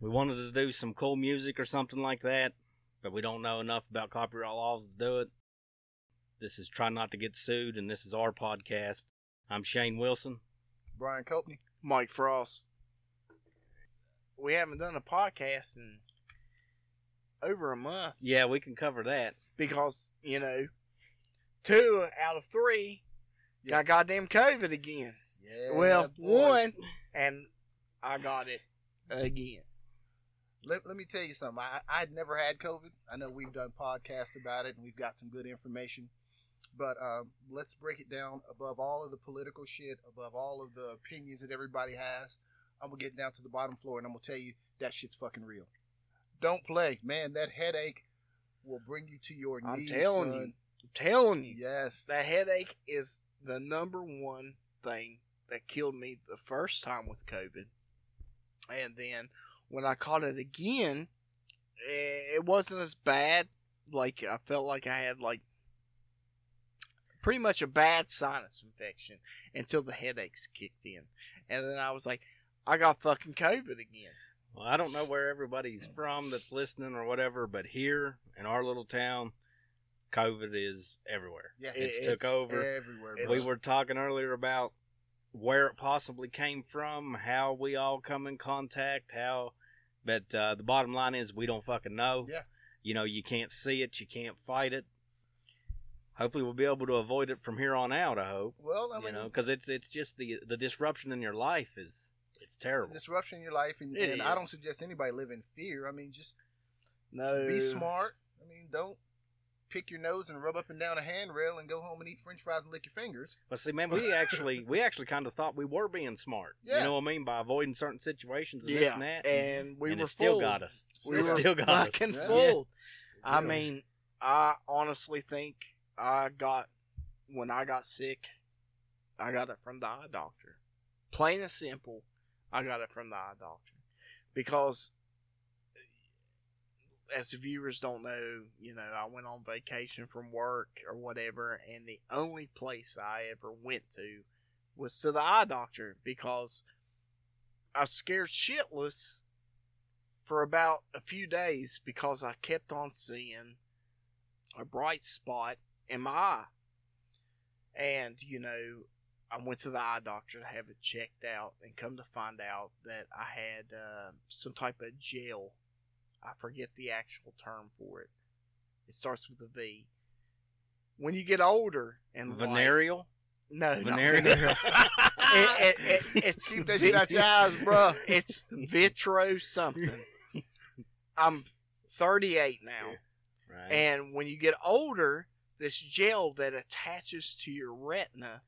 We wanted to do some cool music or something like that, but we don't know enough about copyright laws to do it. This is Try Not to Get Sued, and this is our podcast. I'm Shane Wilson. Brian Copley. Mike Frost. We haven't done a podcast in over a month Yeah, we can cover that. because, you know, two out of three got goddamn COVID again. Yeah. well, boy. one, and I got it again. Let, let me tell you something. I I had never had COVID. I know we've done podcasts about it and we've got some good information. But um, let's break it down above all of the political shit, above all of the opinions that everybody has. I'm gonna get down to the bottom floor and I'm gonna tell you that shit's fucking real. Don't play, man. That headache will bring you to your knees. I'm telling son. you. I'm telling you. Yes. That headache is the number one thing that killed me the first time with COVID. And then when I caught it again, eh, it wasn't as bad. Like I felt like I had like pretty much a bad sinus infection until the headaches kicked in. And then I was like, I got fucking COVID again. Well, I don't know where everybody's from that's listening or whatever, but here in our little town, COVID is everywhere. yeah. It's, It- took over. everywhere. it's- bro. we were talking earlier about where it possibly came from, how we all come in contact, how. But uh, the bottom line is, we don't fucking know. Yeah. You know, you can't see it, you can't fight it. Hopefully, we'll be able to avoid it from here on out. I hope. well, I you mean, know, because it's it's just the the disruption in your life is it's it's terrible. a disruption in your life, and, and I don't suggest anybody live in fear. I mean, just No. be smart. I mean, don't pick your nose and rub up and down a handrail and go home and eat French fries and lick your fingers. But see, man, we actually we actually kind of thought we were being smart. Yeah. You know what I mean by avoiding certain situations and this and that. and we and were it still fooled. got us. We Still were got still got us. fucking Yeah. fooled. I mean, I honestly think I got when I got sick, I got it from the eye doctor. Plain and simple, I got it from the eye doctor because, as the viewers don't know, you know, I went on vacation from work or whatever, and the only place I ever went to was to the eye doctor because I was scared shitless for about a few days because I kept on seeing a bright spot in my eye. And, you know, I went to the eye doctor to have it checked out and come to find out that I had uh, some type of gel. I forget the actual term for it. It starts with a V. When you get older and like- Venereal. no, not Venereal. venereal. it, it, it, it's Keep that shit out your eyes, bro. It's vitro something. I'm 38 now, Right. and when you get older, this gel that attaches to your retina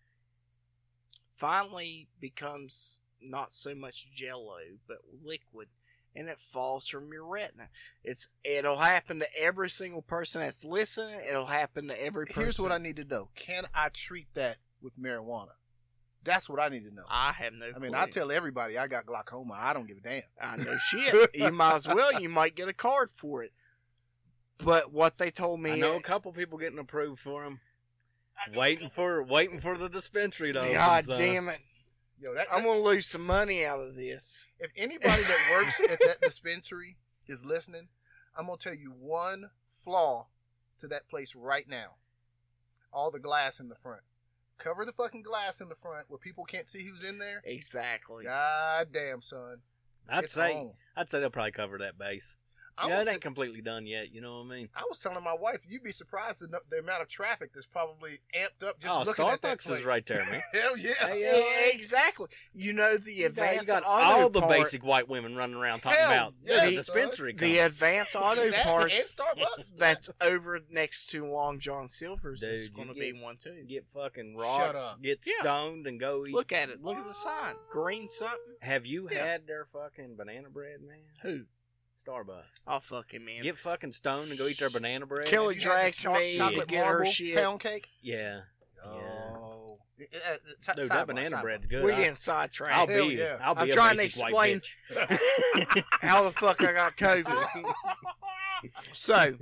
finally becomes not so much jello but liquid and it falls from your retina it's it'll happen to every single person that's listening it'll happen to every person Here's what I need to know: Can I treat that with marijuana? That's what I need to know. i have no I mean, clue. I tell everybody I got glaucoma. I don't give a damn. I know shit. You might as well. You might get a card for it. But what they told me, I know a couple people getting approved for them. Waiting for waiting for the dispensary to open. God so- damn it! Yo, that, I'm gonna lose some money out of this. if anybody that works at that dispensary is listening, I'm gonna tell you one flaw to that place right now. All the glass in the front. Cover the fucking glass in the front where people can't see who's in there. Exactly. God damn, son. I'd It's say on. I'd say they'll probably cover that base. I yeah, it ain't completely done yet. You know what I mean? I was telling my wife, you'd be surprised the, the amount of traffic that's probably amped up just oh, looking at that Starbucks place. is right there, man. Hell yeah. Hey, Yeah, yeah. exactly. You know the You got, you got auto all the part, basic white women running around talking Hell about yeah, there's a son. dispensary. the coming. advanced auto That parts Starbucks. that's over next to Long John Silver's is going to be one too. get fucking Shut rocked, up. get Yeah. stoned, and go eat. Look at it. Look at the sign. Green something. Have you Yeah. had their fucking banana bread, man? Who? Starbucks. I'll fucking man. Get fucking stoned and go eat their banana bread. Kelly You had the drags cho- me to chocolate get her marble shit. Pound cake. Yeah, Oh. Uh, uh, si- dude, sidebar, that banana sidebar. bread's good. We're I, getting sidetracked. I'll Hell be, yeah. I'll be I'm a trying to basic white explain- bitch. How the fuck I got COVID? so,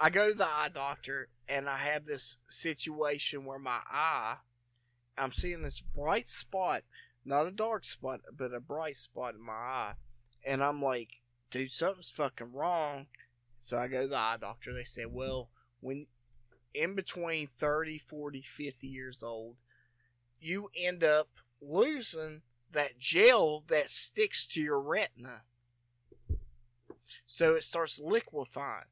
I go to the eye doctor and I have this situation where my eye, I'm seeing this bright spot, not a dark spot, but a bright spot in my eye, And I'm like, dude, something's fucking wrong. So I go to the eye doctor. They said, well, when in between 30, 40, 50 years old, you end up losing that gel that sticks to your retina. So it starts liquefying.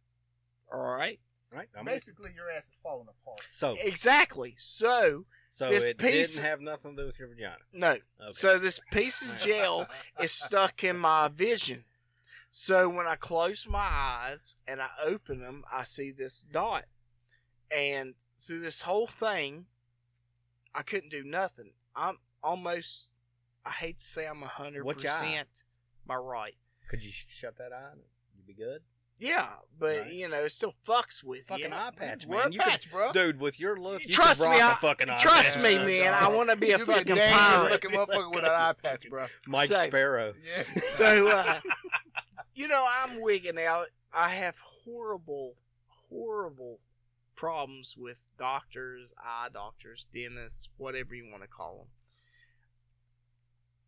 All right? Right. I'm. Basically, your ass is falling apart. So, Exactly. So, so this it piece- didn't have nothing to do with your vagina. no. Okay. So this piece of gel is stuck in my vision. So when I close my eyes and I open them, I see this dot. And through this whole thing, I couldn't do nothing. I'm almost, I hate to say I'm 100% Which eye? my right. Could you sh- shut that eye and you'd be good? Yeah, but Right. you know, it still fucks with you. Fucking you. eye patch, man. a You could, patch, bro. dude, with your look, you Trust could me, I- a fucking eye Trust patch. me, Yeah, man. I want to be a fucking dangerous pirate. looking motherfucker with an eye patch, bro. Mike So- Sparrow. Yeah. So, uh, you know, I'm wigging out. I have horrible, horrible problems with doctors, eye doctors, dentists, whatever you want to call them.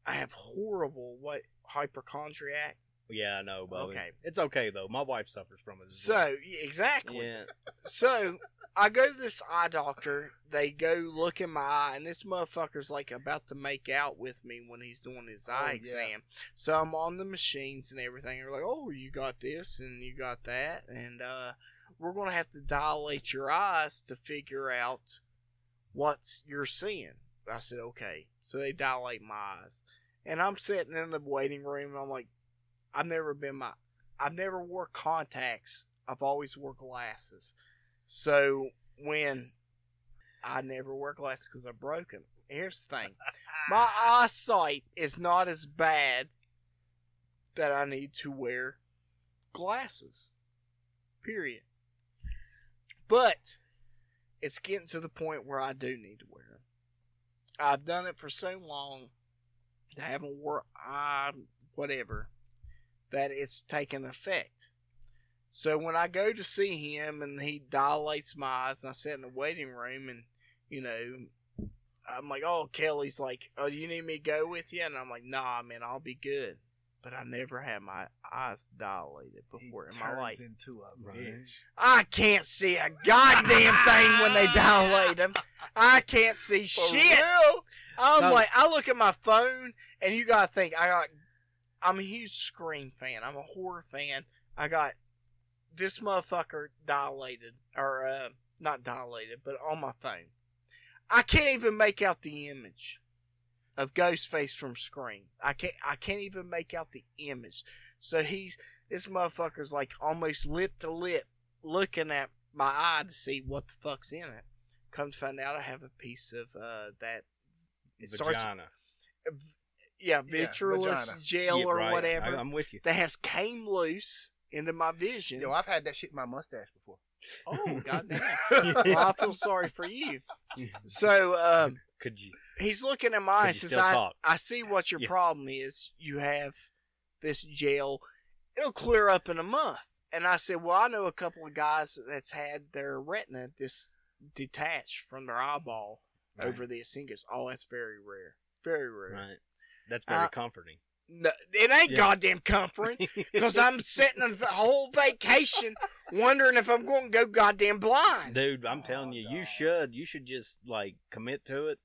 I have horrible what hypochondriac. Yeah, I know, Bubby. Okay. It's okay though. My wife suffers from it. As So well. exactly. yeah, So I go to this eye doctor. They go look in my eye, and this motherfucker's like about to make out with me when he's doing his Oh, eye yeah. exam. So I'm on the machines and everything. They're like, "Oh, you got this and you got that, and uh, we're gonna have to dilate your eyes to figure out what's you're seeing." I said, "Okay." So they dilate my eyes, and I'm sitting in the waiting room. And I'm like, "I've never been my, I've never wore contacts. I've always wore glasses." So when I never wear glasses because I broke them. Here's the thing: my eyesight is not as bad that I need to wear glasses. Period. But it's getting to the point where I do need to wear them. I've done it for so long. I haven't wore I whatever that it's taken effect. So when I go to see him and he dilates my eyes and I sit in the waiting room and you know I'm like, oh Kelly's like, oh you need me to go with you? And I'm like, nah man, I'll be good. But I never had my eyes dilated before in my life. into a Right. bitch. I can't see a goddamn thing when they dilate them. I can't see For shit. real? I'm No. like, I look at my phone, and you gotta think, I got, I'm a huge Scream fan. I'm a horror fan. I got this motherfucker dilated, or uh, not dilated, but on my phone. I can't even make out the image of Ghostface from Scream. I can't, I can't even make out the image. So he's, this motherfucker's like almost lip to lip, looking at my eye to see what the fuck's in it. Comes to find out I have a piece of uh, that it vagina. yeah, Yeah, vitreous vagina. gel Yeah, or right. whatever I, am with you. that has came loose into my vision. Yo, I've had that shit in my mustache before. oh goddamn! well, I feel sorry for you. So um, Could you? he's looking at my Could eyes. you Says, "I talk?" I see what your Yeah. problem is. You have this gel. It'll clear up in a month." And I said, "Well, I know a couple of guys that's had their retina dis detached from their eyeball Right. over this." And he goes, "Oh, that's very rare. Very rare." Right. That's very Uh, comforting. No, it ain't Yeah. goddamn comforting. Because I'm sitting a whole vacation wondering if I'm going to go goddamn blind. Dude, I'm Oh, telling you, you should. You should just like commit to it.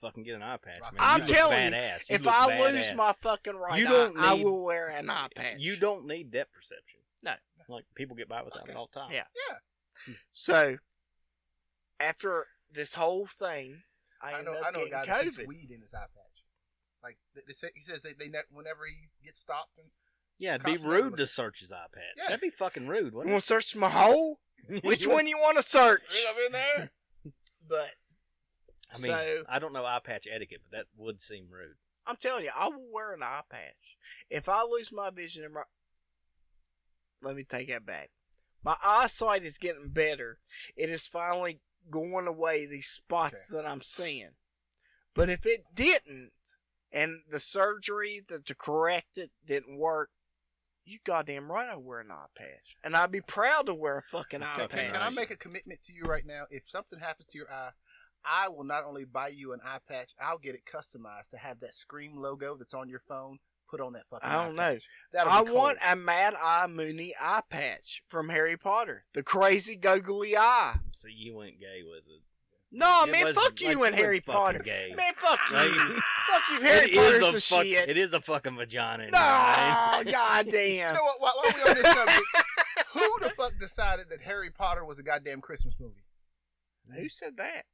Fucking get an eye patch, man. I'm You telling you. You if look I lose my fucking right You eye, don't I need- will wear an eye patch. you don't need depth perception. No. Like people get by without it all the time. Yeah. Yeah. Hmm. So, after this whole thing, I, I know. up I know a getting guy that keeps COVID. weed in his eye patch. Like they, they say, he says they, they ne- whenever he gets stopped and Yeah, it'd be rude to search his eye patch. Yeah. That'd be fucking rude, You wouldn't want to search my hole? Which one you want to search? up in there. But I mean, so I don't know eye patch etiquette, but that would seem rude. I'm telling you, I will wear an eye patch. If I lose my vision, in my... let me take that back. My eyesight is getting better. It is finally going away these spots that I'm seeing. But if it didn't, and the surgery to, to correct it didn't work, you goddamn right I wear an eye patch, and I'd be proud to wear a fucking eye Okay, Can, patch. can I make a commitment to you right now? If something happens to your eye, I will not only buy you an eye patch, I'll get it customized to have that Scream logo that's on your phone put on that fucking. I don't know. patch. That'll I be want a Mad Eye Moody eye patch from Harry Potter. The crazy googly eye. So you went gay with it. No, It man, fuck you like, and Harry Potter. Gay. Man, fuck you. Like, fuck you, Harry it Potter's is the a fuck, shit. It is a fucking vagina. In no, mine. You know what? While, while we on this subject, who the fuck decided that Harry Potter was a goddamn Christmas movie? Who said that?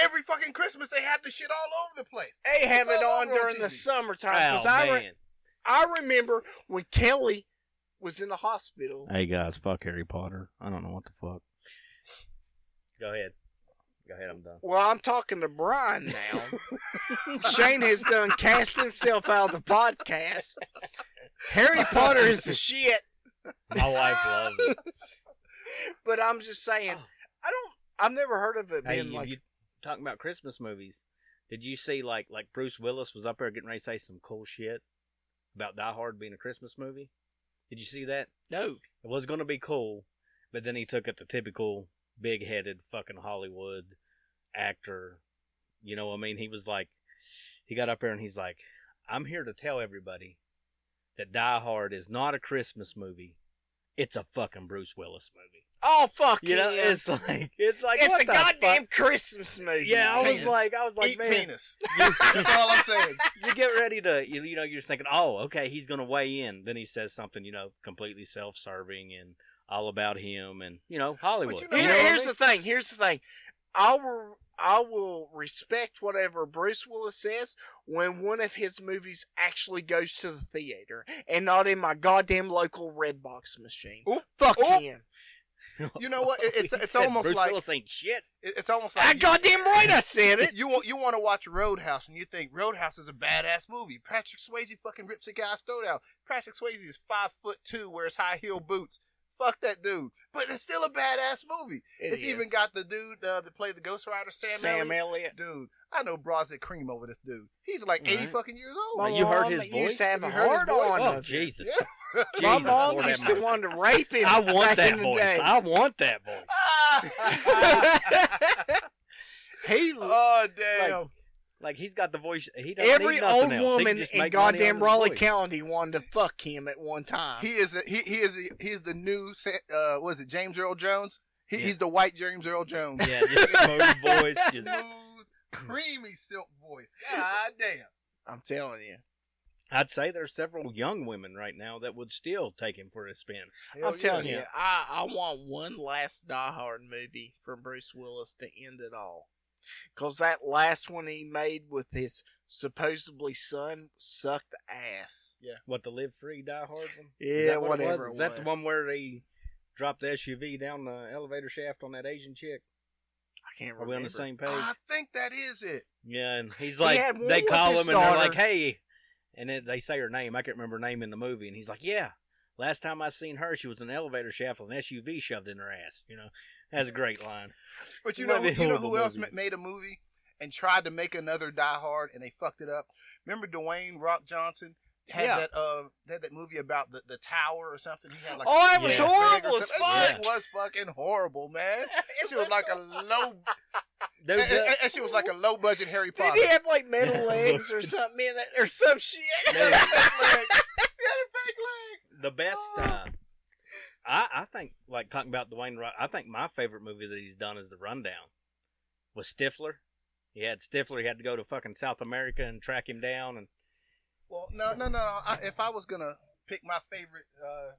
Every fucking Christmas they have the shit all over the place. They have It's it on over on during the TV. summertime. Oh, Because I, re- I remember when Kelly was in the hospital. Hey guys, fuck Harry Potter. I don't know what the fuck. Go ahead. Go ahead. I'm done. Well, I'm talking to Brian now. Shane has done cast himself out of the podcast. Harry Potter is the shit. My wife loves it. But I'm just saying, I don't. I've never heard of it being if like. you talking about Christmas movies, did you see like like Bruce Willis was up there getting ready to say some cool shit about Die Hard being a Christmas movie? Did you see that? No. It was gonna be cool, but then he took it the typical big headed fucking Hollywood actor. You know what I mean? He was like he got up there and he's like, I'm here to tell everybody that Die Hard is not a Christmas movie. It's a fucking Bruce Willis movie. Oh fuck You know, it's like it's like it's what a the goddamn fuck? Christmas movie. Yeah, I was like, I was like, Eat man, penis. you, That's all I'm saying. you get ready to, you, you know, you're just thinking, oh, okay, he's gonna weigh in. Then he says something, you know, completely self-serving and all about him, and you know, Hollywood. you know You know what I here's mean? the thing. Here's the thing. I will. I will respect whatever Bruce Willis says when one of his movies actually goes to the theater and not in my goddamn local red box machine. Oop. Fuck Oop. him. You know what? It- it's it's said almost Bruce like Willis ain't shit. it- it's almost I like you- goddamn right I said it. You want you want to watch Roadhouse and you think Roadhouse is a badass movie. Patrick Swayze fucking rips a guy's throat out. Patrick Swayze is five foot two, wears high heel boots. Fuck that dude. But it's still a badass movie. It it's even got the dude uh, that played the Ghost Rider, Sam, Sam Elliott. Elliott. Dude, I know bras that cream over this dude. He's like eighty fucking years old. My My you heard his voice? to have a You heard his hard voice? on. Oh of it. Jesus! My mom Lord used have to want to rape him. I want back that in the voice. day. I want that voice. he oh damn. Like, Like he's got the voice. He doesn't every need old else. Woman just in goddamn Raleigh. County wanted to fuck him at one time. he is a, he he is a, he's the new Sa- uh what is it James Earl Jones? He, Yeah. He's the white James Earl Jones. Yeah, just smooth voice. Just, Smooth, creamy silk voice. God damn. I'm telling you. I'd say there's several young women right now that would still take him for a spin. Hell I'm telling you, I, I want one last Die Hard movie from Bruce Willis to end it all. Because that last one he made with his supposedly son sucked ass. Yeah, what the live free die hard one? Yeah, that what it whatever. was? it Is that the one where they dropped the SUV down the elevator shaft on that Asian chick? I can't Are remember. we on the same page? I think that is it. Yeah, and he's like, had one they call him and they're like, hey, and then they say her name. I can't remember her name in the movie, and he's like, yeah. Last time I seen her, she was in an elevator shaft with an SUV shoved in her ass. You know, that's a great line. But you know, might be a you know who else movie. made a movie and tried to make another Die Hard and they fucked it up. Remember Dwayne Rock Johnson had Yeah. that uh had that movie about the, the tower or something. He had like Oh, a it was leg or horrible as fuck. It was fucking horrible, man. She was like a low, Dude, and, and- and she was like a low budget Harry Potter. Did Potter. he have like metal legs or something in it or some shit? Man. He had a fake leg. He had a fake leg. the best. Uh, I I think like talking about Dwayne Rock. I think my favorite movie that he's done is The Rundown. Was Stifler. He had Stifler. He had to go to fucking South America and track him down, and Well, no, no, no. I, if I was gonna pick my favorite uh,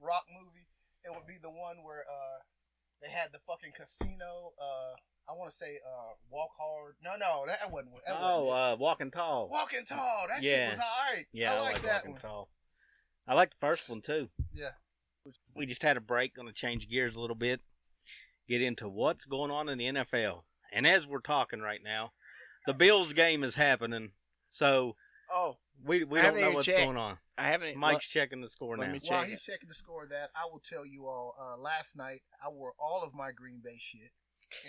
rock movie, it would be the one where uh, they had the fucking casino. Uh, I want to say uh, Walk Hard. No, no, that wasn't. That oh, wasn't uh, Walking Tall. Walking Tall. That yeah. shit was alright. Yeah, I like that Walking one. Tall. I like the first one too. Yeah. We just had a break. Going to change gears a little bit. Get into what's going on in the NFL. And as we're talking right now, the Bills game is happening. So Oh, we we I don't know what's checked. going on. I haven't. Mike's checking the score let now. me While he's it. checking the score of that, I will tell you all. Uh, last night I wore all of my Green Bay shit,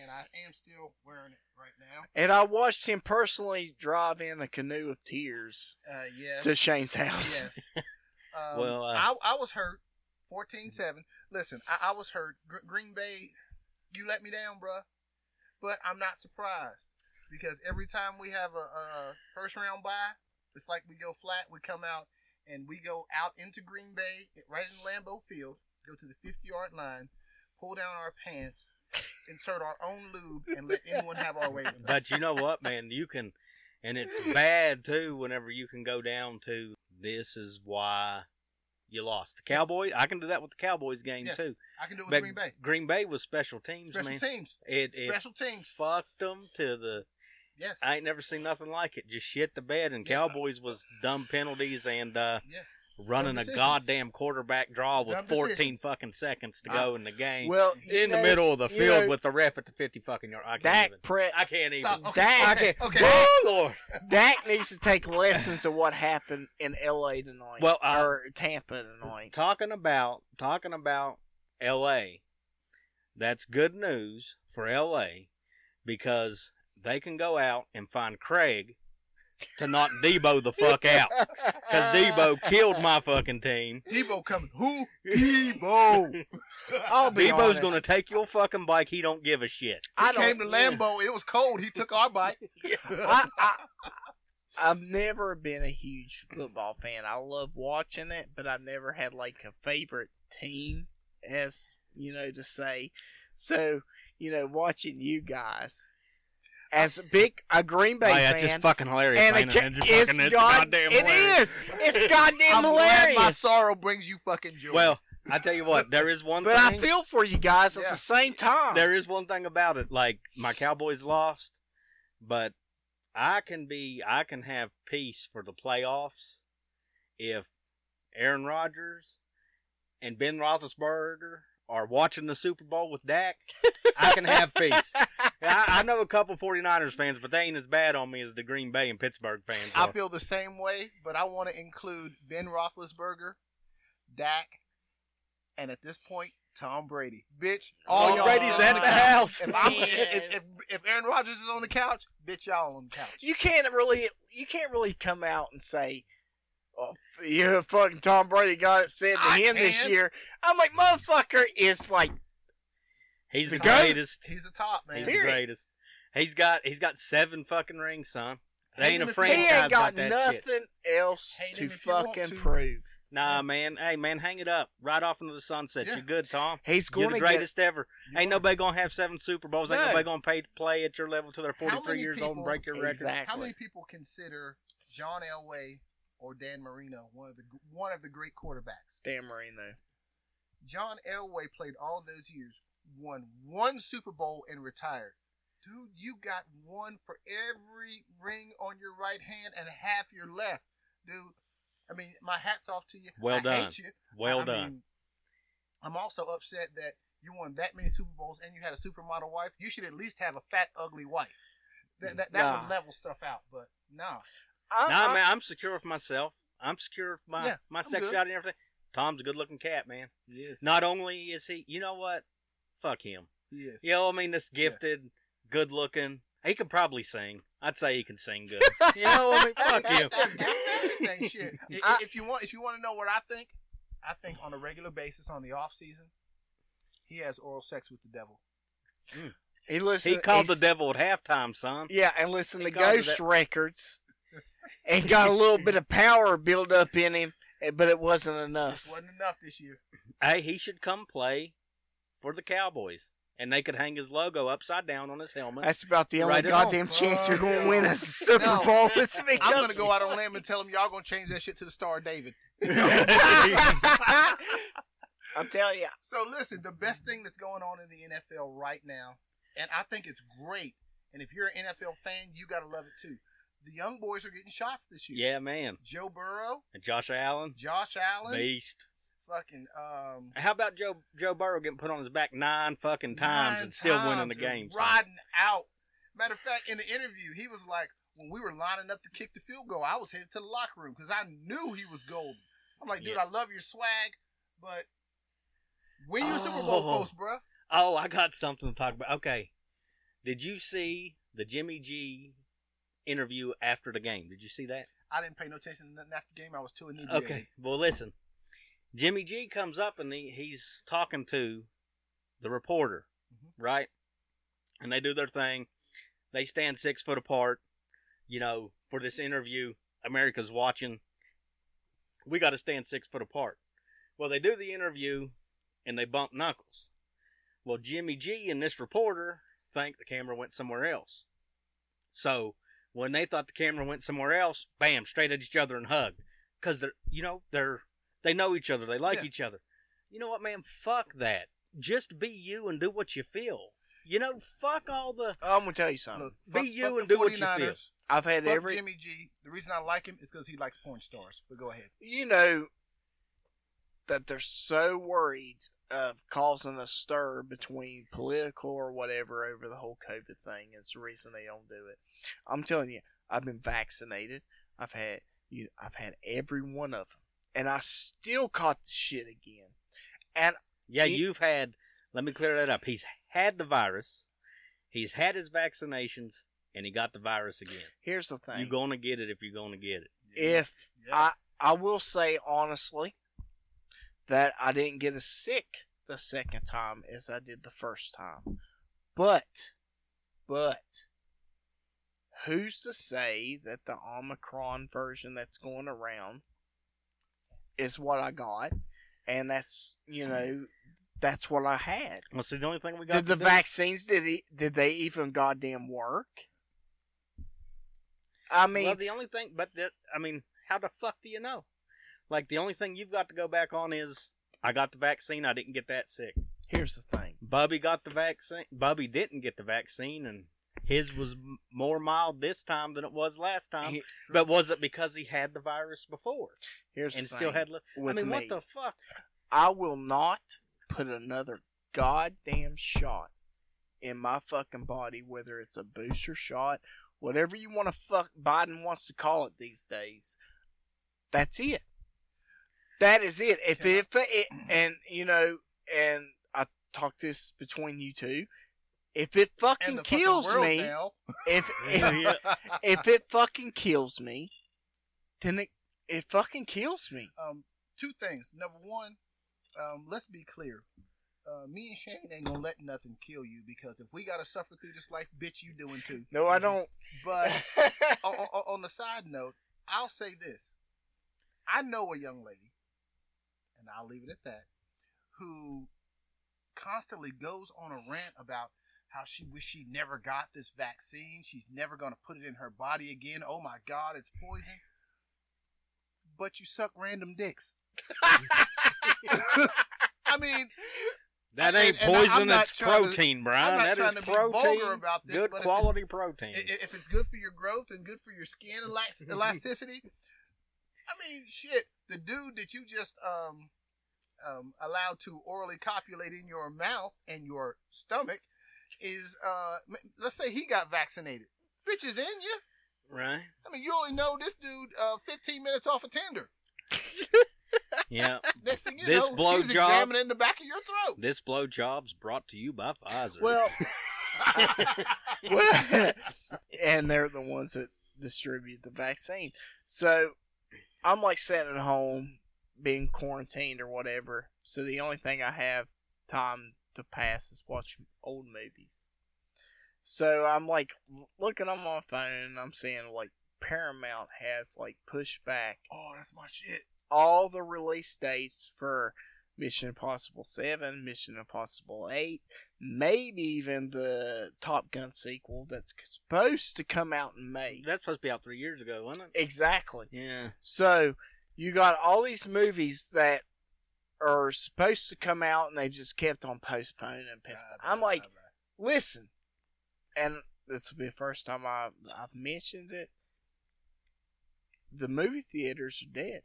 and I am still wearing it right now. And I watched him personally drive in a canoe of tears Uh, yes. to Shane's house. Yes. Um, Well, uh, I, I was hurt. 14-7. Listen, I, I was hurt. Gr- Green Bay, you let me down, bruh. But I'm not surprised because every time we have a, a first round bye, it's like we go flat. We come out and we go out into Green Bay, right in Lambeau Field, go to the 50 yard line, pull down our pants, insert our own lube, and let anyone have our way with us. But you know what, man? You can, and it's bad too. Whenever you can go down to this is why you lost. The Cowboys. I can do that with the Cowboys game Yes. too. I can do it with But Green Bay. Green Bay was special teams, Special man. teams. It, it Special teams. fucked them to the. Yes. I ain't never seen nothing like it. Just shit the bed, and Yeah. Cowboys was dumb penalties and uh, Yeah. Running a goddamn quarterback draw with Dumb 14 decisions. fucking seconds to I- go in the game. Well, you in the middle of the field know, with the ref at the 50 fucking yard. I can't Dak even. Pre- I can't even. Stop. Okay. Dak- okay. I okay. Oh Lord. Dak needs to take lessons of what happened in L.A. tonight. Well, uh, or Tampa tonight. talking about talking about L.A. That's good news for L.A. because they can go out and find Craig to knock Deebo the fuck out because Deebo killed my fucking team. Deebo coming. Who? Deebo. I'll be Deebo's honest. gonna take your fucking bike. He don't give a shit. I He came to don't- It was cold. He took our bike. I, I, I've never been a huge football fan. I love watching it, but I've never had like a favorite team, as you know, to say. So, you know, watching you guys as big a Green Bay Oh, yeah, fan. it's just fucking hilarious. and a, man. ca- It's just it's, fucking- it's god, goddamn it hilarious. is. It's goddamn I'm glad my sorrow brings you fucking joy. Well, I tell you what, there is one thing. but I feel for you guys at the same time. there is one thing about it. Like my Cowboys lost, but I can be I can have peace for the playoffs if Aaron Rodgers and Ben Roethlisberger are watching the Super Bowl with Dak. I can have peace. I, I know a couple 49ers fans, but they ain't as bad on me as the Green Bay and Pittsburgh fans. I feel the same way, but I want to include Ben Roethlisberger, Dak, and at this point, Tom Brady. Bitch, all Tom y'all Brady's sit at on the house. If, I'm, Man. if, if if Aaron Rodgers is on the couch, bitch, y'all on the couch. you can't really you can't really come out and say oh yeah fucking tom brady got it said to I him this year i'm like motherfucker it's like He's the The goat. greatest. He's a top man. He's Period. the greatest. He's got he's got seven fucking rings, son. There Hate ain't a if you he want. franchise ain't got like that shit. nothing else Hate to him if you want fucking to. prove Nah, man. Hey, man, hang it up. Right off into the sunset. Yeah. You're good, Tom. he's You're the to get greatest ever. You Ain't are. nobody gonna have seven Super Bowls. Ain't nobody gonna pay to play at your level till they're 43 many years old and break your record. Exactly. How many people consider John Elway or Dan Marino one of the one of the great quarterbacks? Dan Marino. John Elway played all those years, won one Super Bowl, and retired. Dude, you got one for every ring on your right hand and half your left. Dude, I mean, my hat's off to you. Well I done. Hate you. Well I done. Mean, I'm also upset that you won that many Super Bowls and you had a supermodel wife. You should at least have a fat, ugly wife. That, that, that Nah. would level stuff out, but no. I, nah, I- man, I'm secure with myself. I'm secure with my Yeah, my I'm good. sexuality and everything. Tom's a good looking cat, man. Yes. Not only is he, you know what? Fuck him. Yes. You know, I mean, this gifted, good looking. He could probably sing. I'd say he can sing good. you know, I mean, fuck him. Everything, shit. I- I- if you want, if you want to know what I think, I think on a regular basis on the off season, he has oral sex with the devil. Mm. he listened. He called the devil at halftime, son. Yeah, and listen He to Ghost that- Records, and got a little bit of power built up in him, eh, but it wasn't enough. This wasn't enough this year. Hey, he should come play for the Cowboys, and they could hang his logo upside down on his helmet. That's about the only Right goddamn home. chance you're going to Oh, win a Super No. Bowl this week. I'm gonna go out on a limb and tell him y'all gonna change that shit to the Star of David. I'm telling you, So listen, the best thing that's going on in the NFL right now, and I think it's great. And if you're an NFL fan, you gotta love it too. The young boys are getting shots this year. yeah, man. Joe Burrow, And Josh Allen, Josh Allen, beast. fucking um, How about Joe Joe Burrow getting put on his back nine fucking times nine and still winning the game? riding out. Matter of fact, in the interview, he was like, when we were lining up to kick the field goal, I was headed to the locker room because I knew he was golden. I'm like, dude, Yeah. I love your swag, but win you a Super Bowl, Oh. folks, bruh. Oh, I got something to talk about. Okay, did you see the Jimmy G interview after the game? Did you see that? I didn't pay no attention to nothing after the game. I was too inebriated. Okay. Well, listen. Jimmy G comes up and he, he's talking to the reporter, Mhm. right? And they do their thing. They stand six foot apart, you know, for this interview. America's watching. we got to stand six foot apart. Well, they do the interview and they bump knuckles. Well, Jimmy G and this reporter think the camera went somewhere else. So when they thought the camera went somewhere else, bam, straight at each other and hugged. Cause they're, you know, they're, they know each other. They like Yeah. each other. You know what, man? Fuck that. Just be you and do what you feel. You know, fuck all the, oh, I'm gonna tell you something. Look, Be fuck- you fuck and do what you feel. I've had Fuck every Jimmy G. The reason I like him is because he likes porn stars. But go ahead. you know that they're so worried of causing a stir between political or whatever over the whole COVID thing. It's the reason they don't do it. I'm telling you, I've been vaccinated. I've had you. I've had every one of them, and I still caught the shit again. And yeah, He- you've had, let me clear that up. He's had the virus. He's had his vaccinations and he got the virus again. here's the thing: You're going to get it if you're going to get it. if Yeah. I I will say honestly that I didn't get as sick the second time as I did the first time. But but who's to say that the Omicron version that's going around is what I got and that's you know that's what I had. Well, see, the only thing we got Did the do- vaccines did he, did they even goddamn work? I mean well, the only thing, but the, I mean, how the fuck do you know? Like, the only thing you've got to go back on is I got the vaccine. I didn't get that sick. here's the thing. Bubby got the vaccine. Bubby didn't get the vaccine, and his was m- more mild this time than it was last time. He- but was it because he had the virus before Here's and the still thing had? Li- I mean, me. what the fuck? I will not put another goddamn shot in my fucking body, whether it's a booster shot, whatever you want to fuck Biden wants to call it these days. That's it. That is it. If Yeah. if it, and you know, and I talk this between you two, if it fucking the fucking kills me, now. if if, if it fucking kills me, then it it fucking kills me. um, two things. Number one, um, let's be clear. Uh, me and Shane ain't gonna let nothing kill you because if we gotta suffer through this life, bitch, you doing too. No, I don't. But on, on, on the side note, I'll say this: I know a young lady, and I'll leave it at that, who constantly goes on a rant about how she wish she never got this vaccine. She's never gonna put it in her body again. Oh my God, it's poison. But you suck random dicks. I mean, That ain't and poison. It's trying to- protein, Brian. That is protein. about this, good quality protein. if it's good for your growth and good for your skin elasticity, I mean, shit. The dude that you just um, um, allowed to orally copulate in your mouth and your stomach is, uh, let's say he got vaccinated. Bitch is in you. right? I mean, you only know this dude uh, 15 minutes off of Tinder. Yeah. Next thing you This know, blow he's job- examining the back of your throat. This blowjob's brought to you by Pfizer. Well, well, and they're the ones that distribute the vaccine. So I'm like sitting at home, being quarantined or whatever. So the only thing I have time to pass is watching old movies. So I'm like looking on my phone, and I'm seeing like Paramount has like pushed back oh, that's my shit. all the release dates for Mission Impossible 7, Mission Impossible 8, maybe even the Top Gun sequel that's supposed to come out in May. that's supposed to be out three years ago, wasn't it? Exactly. Yeah. So, you got all these movies that are supposed to come out and they've just kept on postponing and postponing. I'm like, listen, and this will be the first time I've, I've mentioned it. The movie theaters are dead.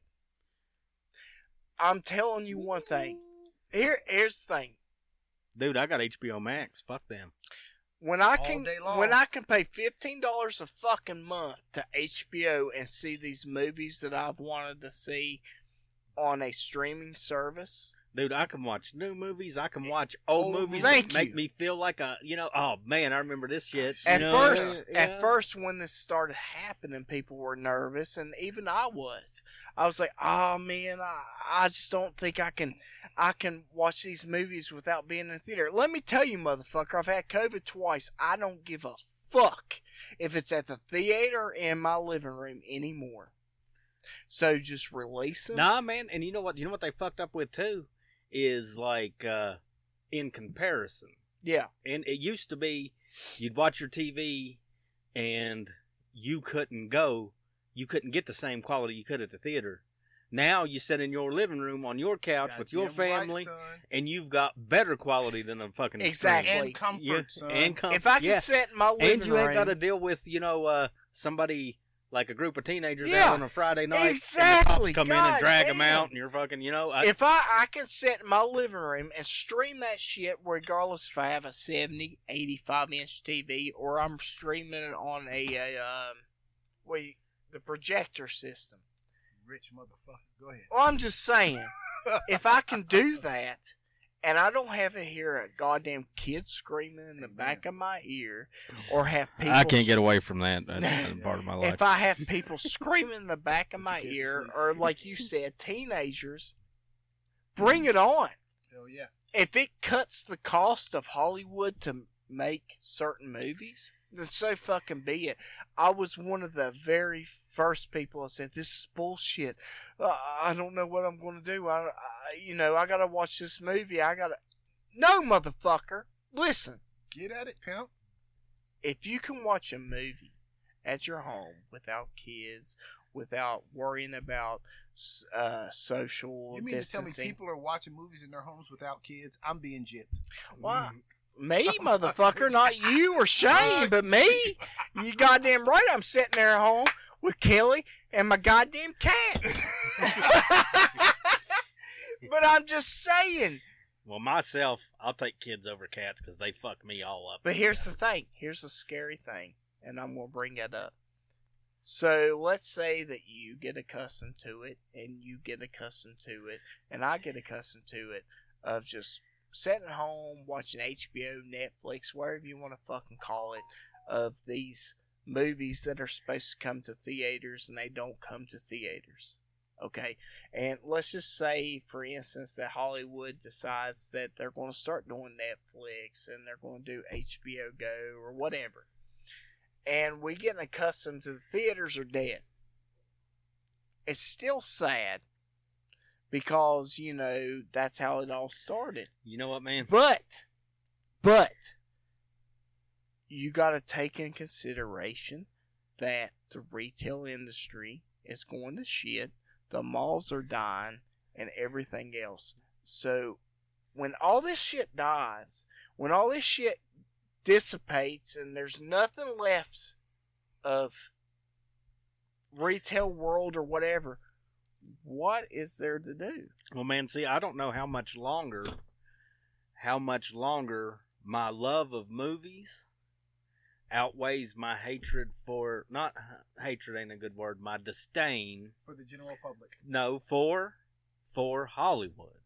I'm telling you one thing. Here, here's the thing. Dude, I got HBO Max. Fuck them. When I All can, when I can pay fifteen dollars a fucking month to HBO and see these movies that I've wanted to see on a streaming service, Dude, I can watch new movies. I can watch old Old movies Thank that make you. me feel like a, you know, oh man, I remember this shit. At you know? first, Yeah. at first, when this started happening, people were nervous, and even I was. I was like, "Oh man, I, I just don't think I can, I can watch these movies without being in the theater." Let me tell you, motherfucker, I've had COVID twice. I don't give a fuck if it's at the theater or in my living room anymore. So just release them. Nah, man, and you know what? You know what they fucked up with too is like uh in comparison. Yeah. And it used to be you'd watch your TV and you couldn't go, you couldn't get the same quality you could at the theater. Now you sit in your living room on your couch with your Goddamn right, family, and you've got better quality than a fucking screen. Exactly. and comfort, Yeah, son. and com- If I can yeah. sit in my living room, and you ain't got to deal with you know uh somebody like a group of teenagers Yeah. out on a Friday night. Exactly. And the cops come in and drag them out, and you're fucking you know. I, if I I can sit in my living room and stream that shit regardless if I have a 70, 85 inch TV or I'm streaming it on a, a um, what the projector system. Rich motherfucker. Go ahead. Well, I'm just saying, if I can do that, and I don't have to hear a goddamn kid screaming in the back of my ear, or have people, I can't get away from that. That's, that's part of my life. If I have people screaming in the back of my ear, or like you said, teenagers, bring it on. Hell yeah. If it cuts the cost of Hollywood to make certain movies, then so fucking be it. I was one of the very first people that said this is bullshit. Uh, I don't know what I'm going to do. I, I, you know, I gotta watch this movie. I gotta. No, motherfucker. Listen, Get at it, pimp. if you can watch a movie at your home without kids, without worrying about uh, social You mean to tell me people are watching movies in their homes without kids? I'm being gypped. Why? Me, oh, motherfucker, not you or Shane, but me. You goddamn right. I'm sitting there at home with Kelly and my goddamn cat. but I'm just saying. well, myself, I'll take kids over cats because they fuck me all up. But here's the thing. Here's the scary thing, and I'm gonna bring it up. So let's say that you get accustomed to it, and you get accustomed to it, and I get accustomed to it of just sitting home watching HBO, Netflix, wherever you want to fucking call it, of these movies that are supposed to come to theaters and they don't come to theaters. Okay, and let's just say, for instance, that Hollywood decides that they're going to start doing Netflix and they're going to do HBO Go or whatever, and we getting accustomed to the theaters are dead. It's still sad because you know that's how it all started. You know what, man? But, but, you got to take in consideration that the retail industry is going to shit, the malls are dying, and everything else. So, when all this shit dies, when all this shit dissipates, and there's nothing left of retail world or whatever, what is there to do? Well, man, see, I don't know how much longer, how much longer my love of movies outweighs my hatred for not hatred ain't a good word. My disdain, For the general public. no, for for Hollywood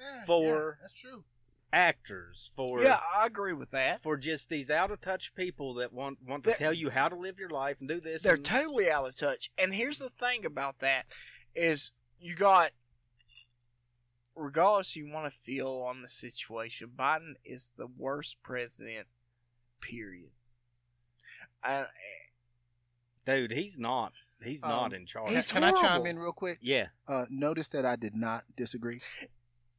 Yeah, For- yeah, that's true. actors, for yeah, I agree with that. for just these out of touch people that want want to That- tell you how to live your life and do this. They're and, totally out of touch. And here's the thing about that is you got regardless you want to feel on the situation, Biden is the worst president period. And dude, he's not. He's Um, not in charge. Can, He's can I chime in real quick? yeah, Uh, notice that I did not disagree.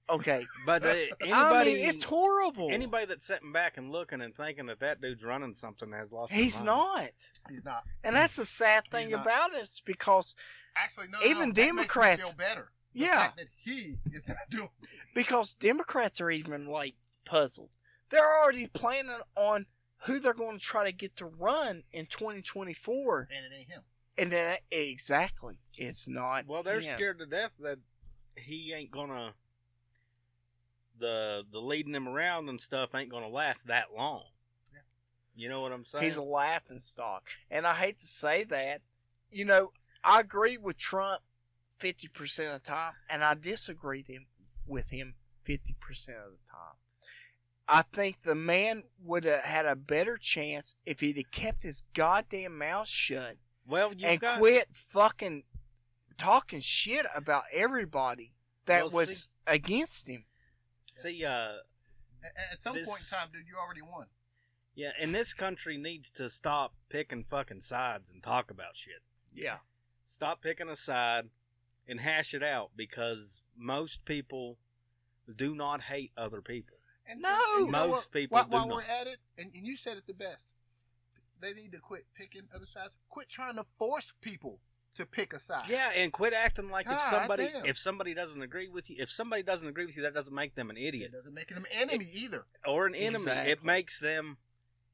okay, but uh, anybody, I mean it's horrible. anybody that's sitting back and looking and thinking that that dude's running something has lost. their He's mind. not. He's not. And that's the sad thing about it. It's because Actually, no. Even no, that makes me Democrats- feel better. The yeah, fact that he is not doing. because Democrats are even like puzzled. They're already planning on who they're going to try to get to run in 2024. And it ain't him. And then exactly, it's not. Well, they're him. scared to death that he ain't gonna the the leading him around and stuff ain't gonna last that long. Yeah. You know what I'm saying? He's a laughing stock, and I hate to say that. You know, I agree with Trump 50 percent of the time, and I disagree him, with him 50 percent of the time. I think the man would have had a better chance if he'd have kept his goddamn mouth shut well, and got quit fucking talking shit about everybody that Well, was see- against him. see. Uh, At, at some This- point in time, dude, you already won. yeah, and this country needs to stop picking fucking sides and talk about shit. Yeah. Stop picking a side and hash it out because most people do not hate other people. And, No! and you know Most what? people while, do while not. we're at it, and, and you said it the best, they need to quit picking other sides. Quit trying to force people to pick a side. Yeah, and quit acting like if somebody damn. if somebody doesn't agree with you, if somebody doesn't agree with you, that doesn't make them an idiot. It doesn't make them an enemy either. or an enemy. Exactly. It makes them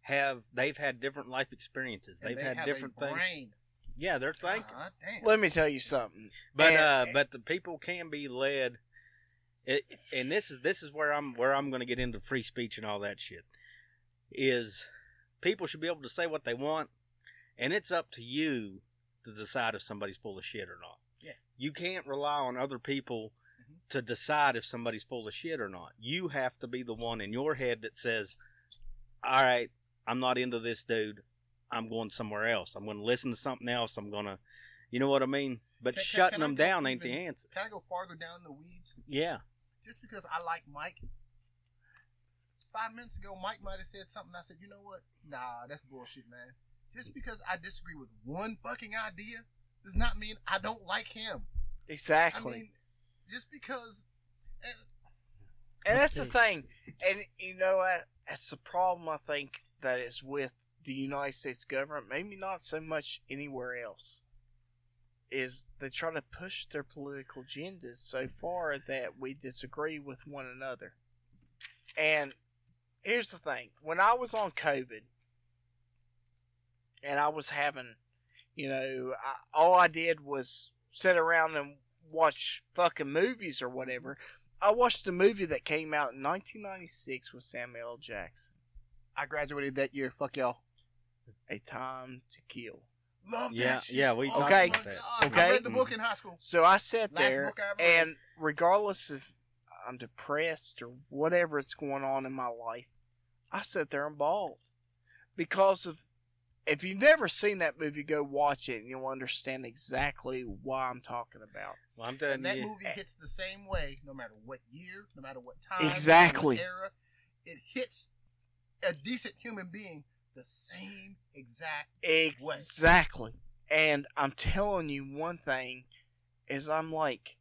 have they've had different life experiences. And They've they had have different a things. brain. Yeah, they're thinking. God damn. Let me tell you something. But And- uh, but the people can be led. It, and this is this is where I'm where I'm going to get into free speech and all that shit. Is people should be able to say what they want, and it's up to you to decide if somebody's full of shit or not. Yeah. You can't rely on other people Mhm. to decide if somebody's full of shit or not. You have to be the one in your head that says, "All right, I'm not into this dude. I'm going somewhere else. I'm going to listen to something else. I'm going to, you know what I mean." But Can- can- shutting can I them go down ain't the answer. Can I go farther down the weeds? Yeah. Just because I like Mike. Five minutes ago, Mike might have said something. I said, you know what? Nah, that's bullshit, man. Just because I disagree with one fucking idea does not mean I don't like him. Exactly. I mean, just because. and and that's the thing. And you know what? That's the problem I think that is with the United States government, maybe not so much anywhere else. Is they try to push their political agendas so far that we disagree with one another. And here's the thing when I was on COVID and I was having, you know, I, all I did was sit around and watch fucking movies or whatever. I watched a movie that came out in 1996 with Samuel L. Jackson, I graduated that year. Fuck y'all. A Time to Kill. Love Yeah, that shit. yeah, we oh, talked my. God. Okay. I read the book in high school. Mm-hmm. So I sat Last there, I and regardless if I'm depressed or whatever is going on in my life, I sat there and bawled because of. If you've never seen that movie, go watch it, and you'll understand exactly why I'm talking about. Well, I'm telling And that you. movie hits the same way, no matter what year, no matter what time, no what Exactly. era. It hits a decent human being the same exact. Exactly. And I'm telling you one thing is I'm like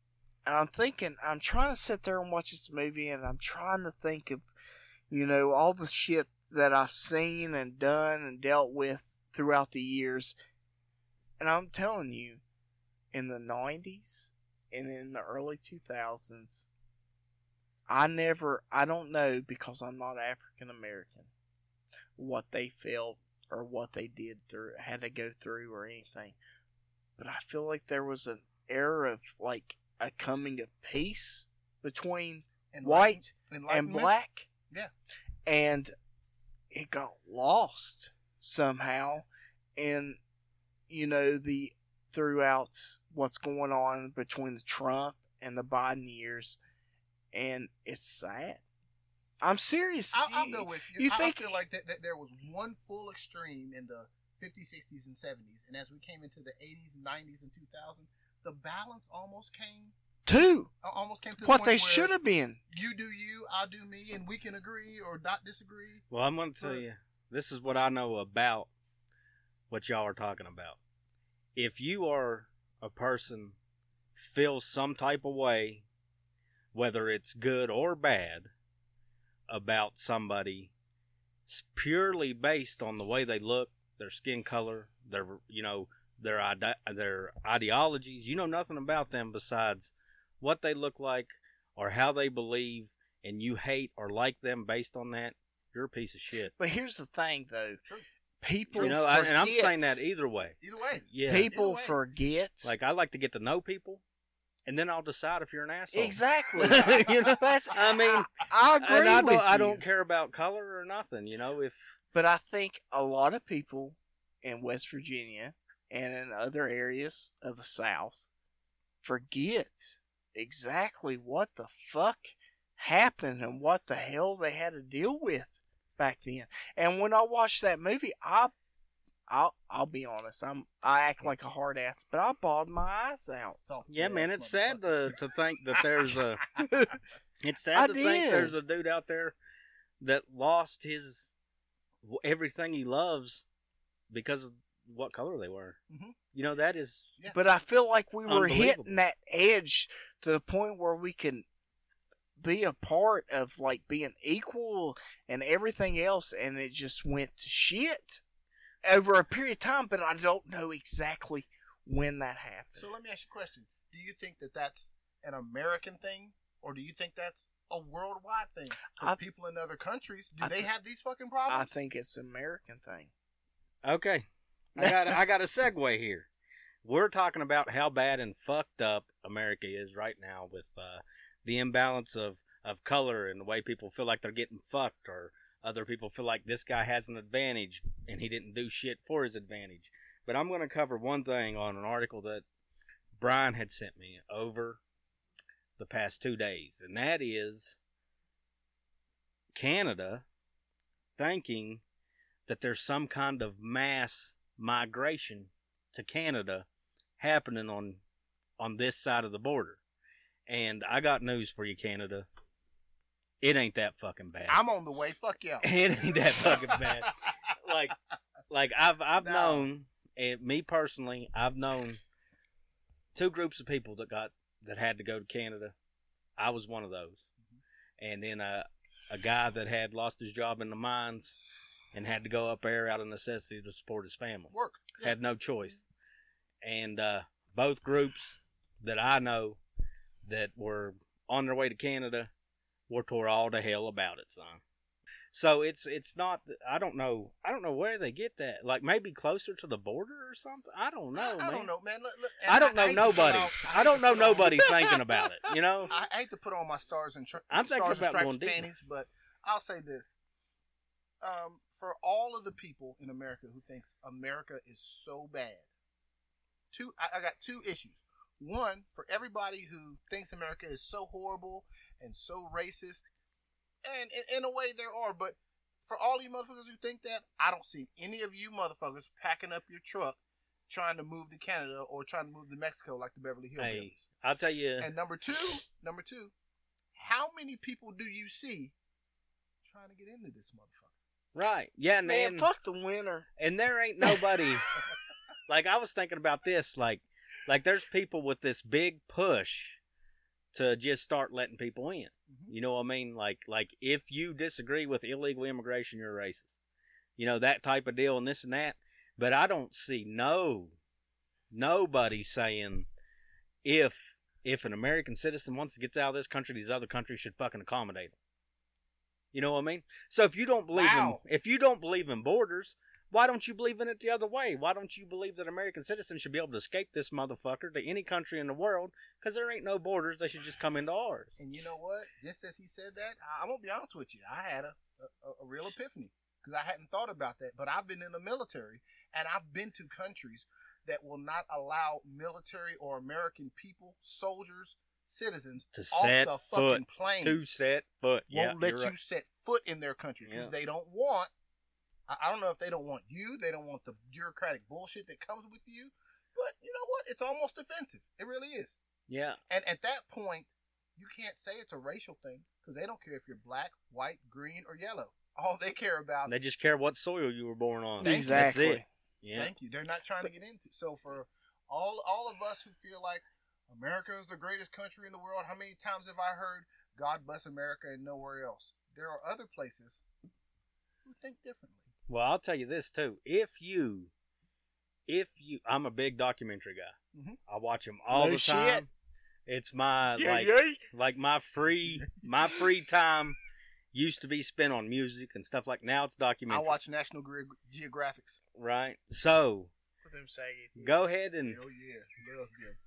and I'm thinking I'm trying to sit there and watch this movie and I'm trying to think of you know all the shit that I've seen and done and dealt with throughout the years. And I'm telling you in the 90s and in the early 2000s I never I don't know because I'm not African American what they felt or what they did through had to go through or anything. But I feel like there was an era of like a coming of peace between white and black. Yeah. And it got lost somehow in you know the throughout what's going on between the Trump and the Biden years and it's sad. I'm serious. I'll, I'll You- go with you. you I, think- I feel like that, that there was one full extreme in the 50s, 60s, and 70s, and as we came into the 80s, 90s, and 2000, the balance almost came two. almost came to the What point they should have been. You do you, I'll do me, and we can agree or not disagree. Well, I'm going to tell you. This is what I know about what y'all are talking about. If you are a person feels some type of way, whether it's good or bad, about somebody, purely based on the way they look, their skin color, their you know their ide- their ideologies, you know nothing about them besides what they look like or how they believe, and you hate or like them based on that, you're a piece of shit. But here's the thing, though. True. People, You know, I, and I'm saying that either way. Either way, Yeah. people way. forget. Like I like to get to know people, and then I'll decide if you're an asshole. exactly. you know, that's. I mean, I agree and I with don't, I don't care about color or nothing. You know, if But I think a lot of people in West Virginia and in other areas of the South forget exactly what the fuck happened and what the hell they had to deal with back then. And when I watched that movie, I I'll I'll be honest, I'm I act like a hard ass, but I bawled my eyes out. Soft yeah, man, it's sad to to think that there's a. It's sad I to think there's a dude out there that lost his everything he loves because of what color they were. Mhm. You know that is Yeah. But I feel like we were hitting that edge to the point where we can be a part of like being equal and everything else, and it just went to shit over a period of time. But I don't know exactly when that happened. So let me ask you a question. Do you think that that's an American thing, or do you think that's a worldwide thing? 'Cause I- people in other countries, do I they thi- have these fucking problems? I think it's an American thing. okay. I got I got a segue here. We're talking about how bad and fucked up America is right now with uh, the imbalance of of color and the way people feel like they're getting fucked, or other people feel like this guy has an advantage and he didn't do shit for his advantage. But I'm going to cover one thing on an article that Brian had sent me over the past two days, and that is Canada thinking that there's some kind of mass migration to Canada happening on on this side of the border. And I got news for you, Canada. It ain't that fucking bad. I'm on the way. Fuck yeah. it ain't that fucking bad. Like, like I've I've No. known, and me personally, I've known two groups of people that got that had to go to Canada. I was one of those, and then a a guy that had lost his job in the mines and had to go up there out of necessity to support his family Work. Yeah. had no choice. And uh, both groups that I know that were on their way to Canada were tore all to hell about it, son. So it's it's not. I don't know. I don't know where they get that. Like maybe closer to the border or something. I don't know, I, I man. don't know, man. Look, look, I don't know hate nobody. I don't know nobody thinking about it. You know. I hate to put on my stars and tri- I'm thinking stars about and stripes panties, but I'll say this: um, for all of the people in America who thinks America is so bad, two I, I got two issues. One for everybody who thinks America is so horrible and so racist, and in, in a way there are, but for all you motherfuckers who think that, I don't see any of you motherfuckers packing up your truck trying to move to Canada or trying to move to Mexico like the Beverly Hills. Hey, I'll tell you. And number two, number two, how many people do you see trying to get into this motherfucker? Right. Yeah, Man, man. fuck the winter. and there ain't nobody like I was thinking about this like like there's people with this big push to just start letting people in. Mhm. You know what I mean? Like like if you disagree with illegal immigration, you're a racist. You know that type of deal and this and that. But I don't see no nobody saying if if an American citizen wants to get out of this country, these other countries should fucking accommodate them. You know what I mean? So if you don't believe Wow. in if you don't believe in borders, why don't you believe in it the other way? Why don't you believe that American citizens should be able to escape this motherfucker to any country in the world? Because there ain't no borders. They should just come into ours. And you know what? Just as he said that, I, I'm gonna be honest with you. I had a a, a real epiphany because I hadn't thought about that. But I've been in the military, and I've been to countries that will not allow military or American people, soldiers, citizens To off set the foot, fucking plane. to set foot. Won't let you're you right. set foot in their country because Yeah. they don't want. I, I don't know if they don't want you. They don't want the bureaucratic bullshit that comes with you. But you know what? It's almost offensive. It really is. Yeah, And at that point, you can't say it's a racial thing because they don't care if you're black, white, green, or yellow. All they care about. they just care what soil you were born on. Thank exactly. That's it. Yeah, Thank you. They're not trying to get into. So for all all of us who feel like America is the greatest country in the world, how many times have I heard God bless America and nowhere else? There are other places who think differently. Well, I'll tell you this too. If you, if you, I'm a big documentary guy. Mhm. I watch them all No the shit. time. It's my Yeah, like yeah. like my free my free time used to be spent on music and stuff like. Now it's documentary. I watch National Ge- Geographics. right. So With them saggy go ahead and Hell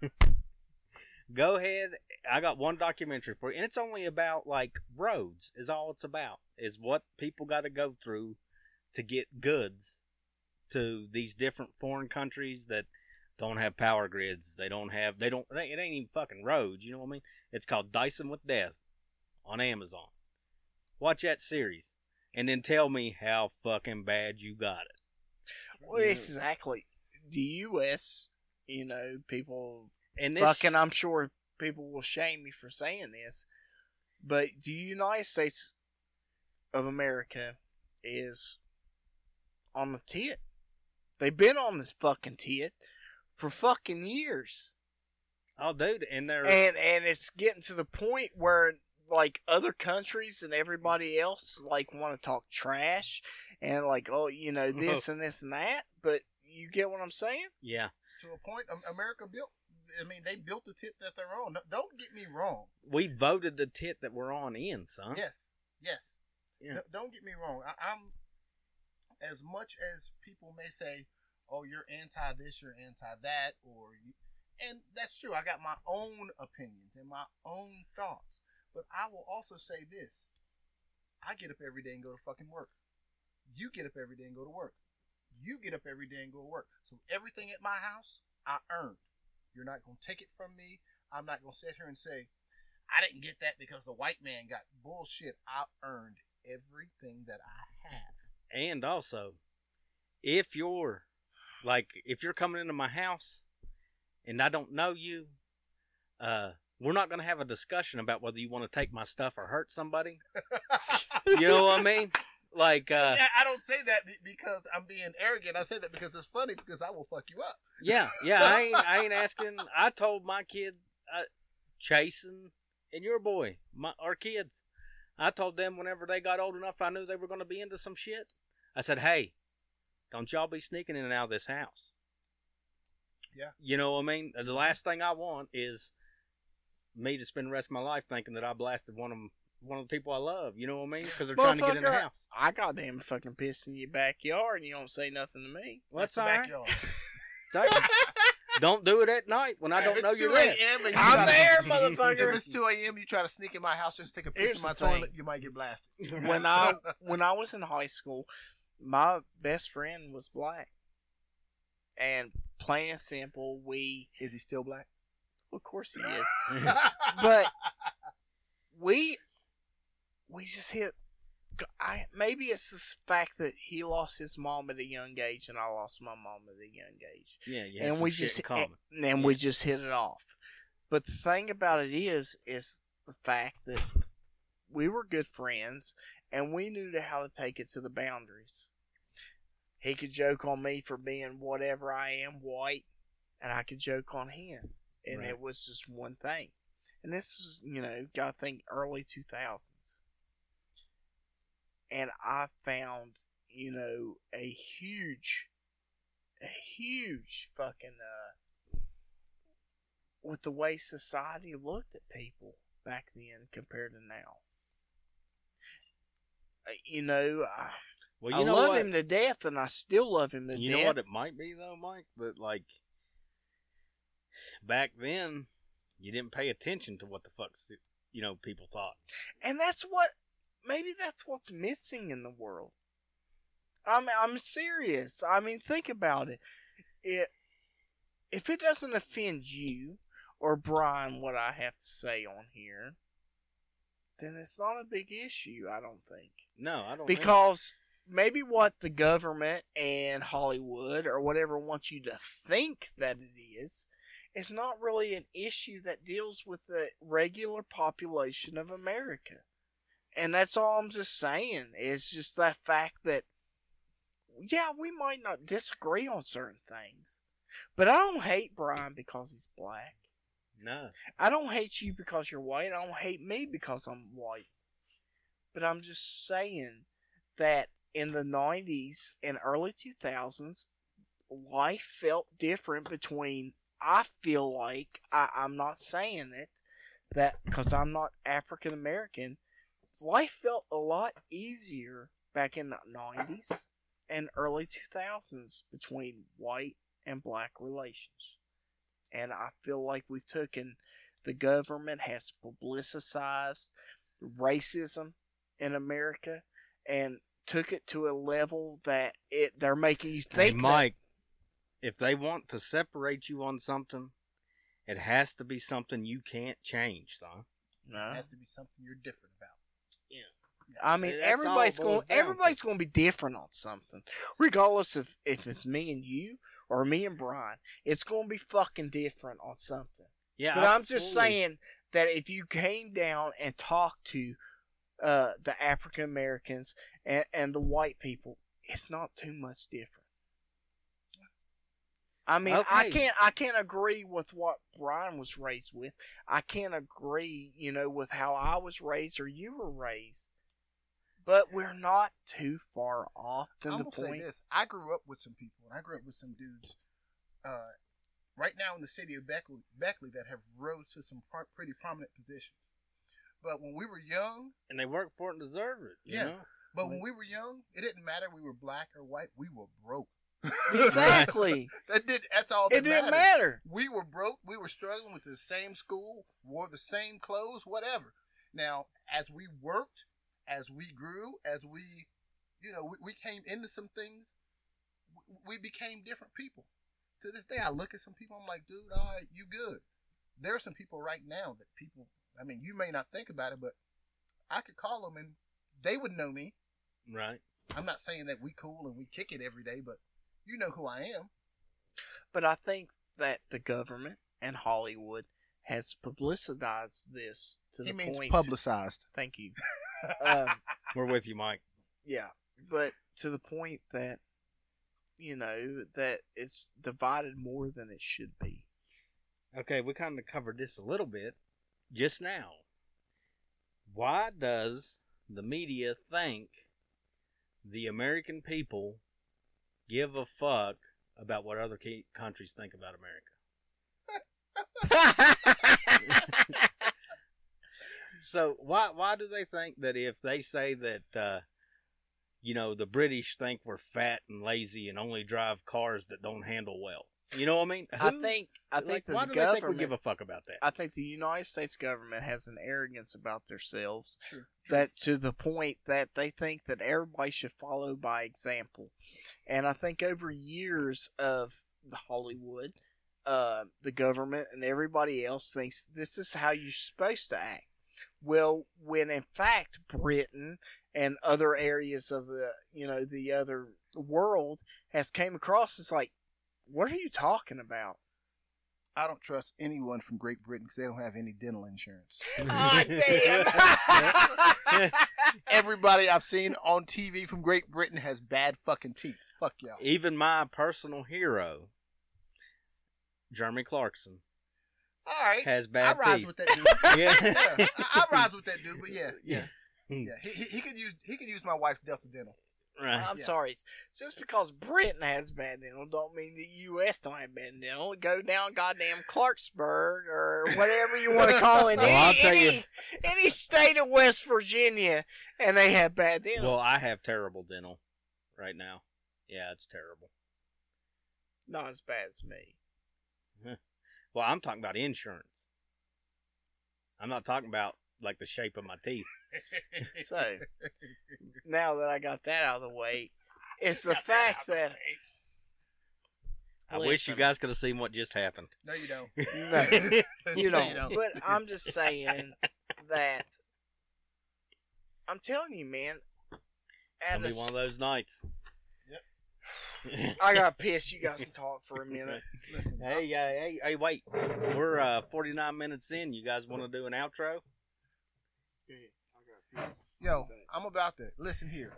yeah, go ahead. I got one documentary for you, and it's only about like roads. Is all it's about. Is what people got to go through to get goods to these different foreign countries that don't have power grids. They don't have. They don't. It ain't even fucking roads. You know what I mean? It's called Dicing with Death on Amazon. Watch that series, and then tell me how fucking bad you got it. Well, exactly. The U.S., you know, people And this, fucking, I'm sure people will shame me for saying this, but the United States of America is on the tit They've been on this fucking tit for fucking years. Oh, dude, and they're And and it's getting to the point where like other countries and everybody else like want to talk trash and like oh you know this and this and that. But you get what I'm saying? yeah. to a point, um, America built. I mean, they built the tit that they're on. Don't get me wrong. We voted the tit that we're on in, son. Yes, yes. Yeah. No- don't get me wrong. I, I'm as much as people may say, "Oh, you're anti this, you're anti that," or you, and that's true. I got my own opinions and my own thoughts, but I will also say this: I get up every day and go to fucking work. You get up every day and go to work. You get up every day and go to work. So everything at my house, I earned. You're not gonna take it from me. I'm not gonna sit here and say, I didn't get that because the white man got bullshit. I earned everything that I have. And also, if you're like if you're coming into my house and I don't know you, uh, we're not gonna have a discussion about whether you want to take my stuff or hurt somebody. You know what I mean? Like, uh, I don't say that because I'm being arrogant. I say that because it's funny because I will fuck you up. yeah, yeah. I ain't, I ain't asking. I told my kid, uh, Chasen and your boy, my our kids. I told them whenever they got old enough, I knew they were going to be into some shit. I said, "Hey, don't y'all be sneaking in and out of this house." Yeah. You know what I mean? The last thing I want is me to spend the rest of my life thinking that I blasted one of 'em- one of the people I love. You know what I mean? Because they're trying to get in the house. I goddamn fucking pissed in your backyard and you don't say nothing to me. Well, that's all right. backyard. Don't- Don't it at night when I don't it's know 2 you're there. a.m. and you I'm try to- there, If motherfucker. it's 2 a.m., you try to sneak in my house just to take a piss Here's in my the thing. toilet, you might get blasted. when I when I was in high school, my best friend was black. And plain and simple, we Is he still black? of course he is. But we we just hit I maybe it's the fact that he lost his mom at a young age and I lost my mom at a young age. yeah, have and we just and, and we just hit it off. But the thing about it is, is the fact that we were good friends and we knew how to take it to the boundaries. He could joke on me for being whatever I am, white, and I could joke on him, and Right. it was just one thing. And this was, you know, gotta think early two thousands, and I found, you know, a huge a huge fucking uh with the way society looked at people back then compared to now. Uh, You know, I, Well, I you know love what? him to death, and I still love him to You death. You know what it might be though, Mike? That like back then you didn't pay attention to what the fuck you know people thought. And that's what maybe that's what's missing in the world. I'm I'm serious. I mean, think about it. It if it doesn't offend you or Brian, what I have to say on here, then it's not a big issue. I don't think No, I don't. think- because maybe what the government and Hollywood or whatever wants you to think that it is. It's not really an issue that deals with the regular population of America. And that's all I'm just saying. It's just that fact that, yeah, we might not disagree on certain things. But I don't hate Brian because he's black. no, I don't hate you because you're white. I don't hate me because I'm white. But I'm just saying that in the 90s and early 2000s, life felt different between, I feel like, I, I'm not saying it, that because I'm not African American, life felt a lot easier back in the 90s and early 2000s between white and black relations. And I feel like we've taken the government has publicized racism in America and took it to a level that it they're making you hey, think that- Mike. If they want to separate you on something, it has to be something you can't change, son. It has to be something you're different about. I mean, That's everybody's going. to. Everybody's going to be different on something, regardless of if it's me and you or me and Brian. It's going to be fucking different on something. Yeah, But I I'm just saying that if you came down and talked to uh, the African Americans and, and the white people, it's not too much different. I mean, I can't I can't agree with what Brian was raised with. I can't agree, you know, with how I was raised or you were raised. But we're not too far off to I'm the gonna say this: I grew up with some people, and I grew up with some dudes, uh, right now in the city of Beckley, Beckley that have rose to some pro- pretty prominent positions. But when we were young, And they work for it and deserve it. You Yeah. know? but when we were young, it didn't matter we were black or white. We were broke. Exactly. that did. That's all. That it didn't mattered. matter. We were broke. We were struggling with the same school, wore the same clothes, whatever. Now, as we worked, as we grew, as we, you know, we, we came into some things, we, we became different people. To this day, I look at some people, I'm like, dude, all right, you good. There are some people right now that people, I mean, you may not think about it, but I could call them and they would know me. Right. I'm not saying that we cool and we kick it every day, but you know who I am. But I think that the government and Hollywood has publicized this to He the means point. publicized. Thank you. um, We're with you, Mike. yeah, but to the point that you know that it's divided more than it should be. Okay, we kind of covered this a little bit just now. Why does the media think the American people give a fuck about what other key countries think about America? So why why do they think that if they say that uh, you know the British think we're fat and lazy and only drive cars that don't handle well? You know what I mean? I think I think like, that why the do they think we government. give a fuck about that? I think the United States government has an arrogance about themselves True. that to the point that they think that everybody should follow by example. And I think over years of the Hollywood, uh, the government and everybody else thinks this is how you're supposed to act. Well, when in fact Britain and other areas of the you know the other world has came across, it's like, what are you talking about? I don't trust anyone from Great Britain because they don't have any dental insurance. Ah, damn. Everybody I've seen on TV from Great Britain has bad fucking teeth. Fuck y'all. Even my personal hero, Jeremy Clarkson, All right. has I bad rise teeth. with that dude. Yeah. yeah, I, I rise with that dude, but yeah, yeah, Hmm. yeah. He, he, he could use he could use my wife's Delta Dental. Right. I'm Yeah. sorry. Just because Britain has bad dental don't mean the U.S. don't have bad dental. Go down goddamn Clarksburg or whatever you want to call it. Well, any, I'll tell any, you- any state of West Virginia, and they have bad dental. Well, I have terrible dental right now. Yeah, it's terrible. Not as bad as me. Well, I'm talking about insurance. I'm not talking about like the shape of my teeth. So now that I got that out of the way, it's the fact that I wish you Listen. guys could have seen what just happened. No, you don't. no, you don't. But I'm just saying that I'm telling you, man. It's At gonna a be one of those nights. I got pissed. You guys can talk for a minute. Listen, Hey, uh, hey, hey, wait. We're uh, 49 minutes in. You guys want to do an outro? I got pissed. Yo, I'm about to listen here.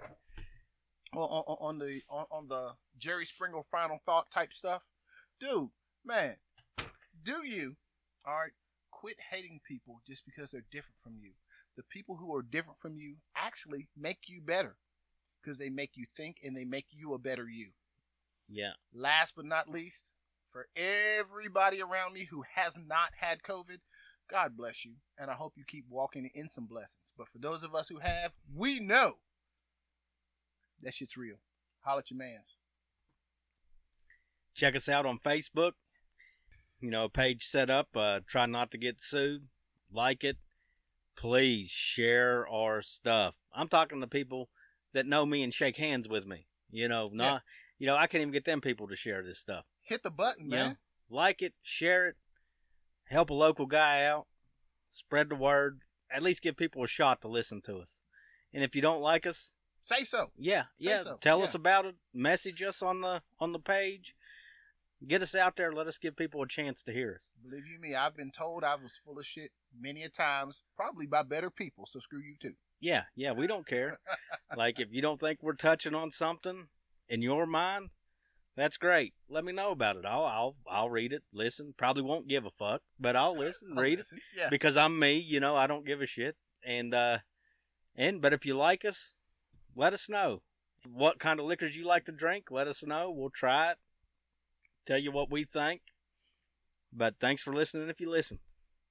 On, on, on the on, on the Jerry Springer final thought type stuff, dude, man, do you all right? Quit hating people just because they're different from you. The people who are different from you actually make you better because they make you think and they make you a better you. Yeah. Last but not least, for everybody around me who has not had COVID, God bless you, and I hope you keep walking in some blessings. But for those of us who have, we know that shit's real. Holla at your mans. Check us out on Facebook. You know, page set up. Uh, try not to get sued. Like it. Please share our stuff. I'm talking to people that know me and shake hands with me. You know, not. You know, I can't even get them people to share this stuff. Hit the button, Yeah. man. like it, share it, help a local guy out, spread the word, at least give people a shot to listen to us. And if you don't like us, Say so. yeah, yeah, so, tell yeah. us about it, message us on the on the page. Get us out there, let us give people a chance to hear us. Believe you me, I've been told I was full of shit many a times, probably by better people. So screw you too. Yeah, yeah, we don't care. like if you don't think we're touching on something in your mind, That's great. Let me know about it. I'll I'll I'll read it, listen. Probably won't give a fuck, but I'll listen, read listen. Yeah. because I'm me. You know, I don't give a shit. And uh, and but if you like us, let us know what kind of liquors you like to drink. Let us know. We'll try it. Tell you what we think. But thanks for listening. If you listen.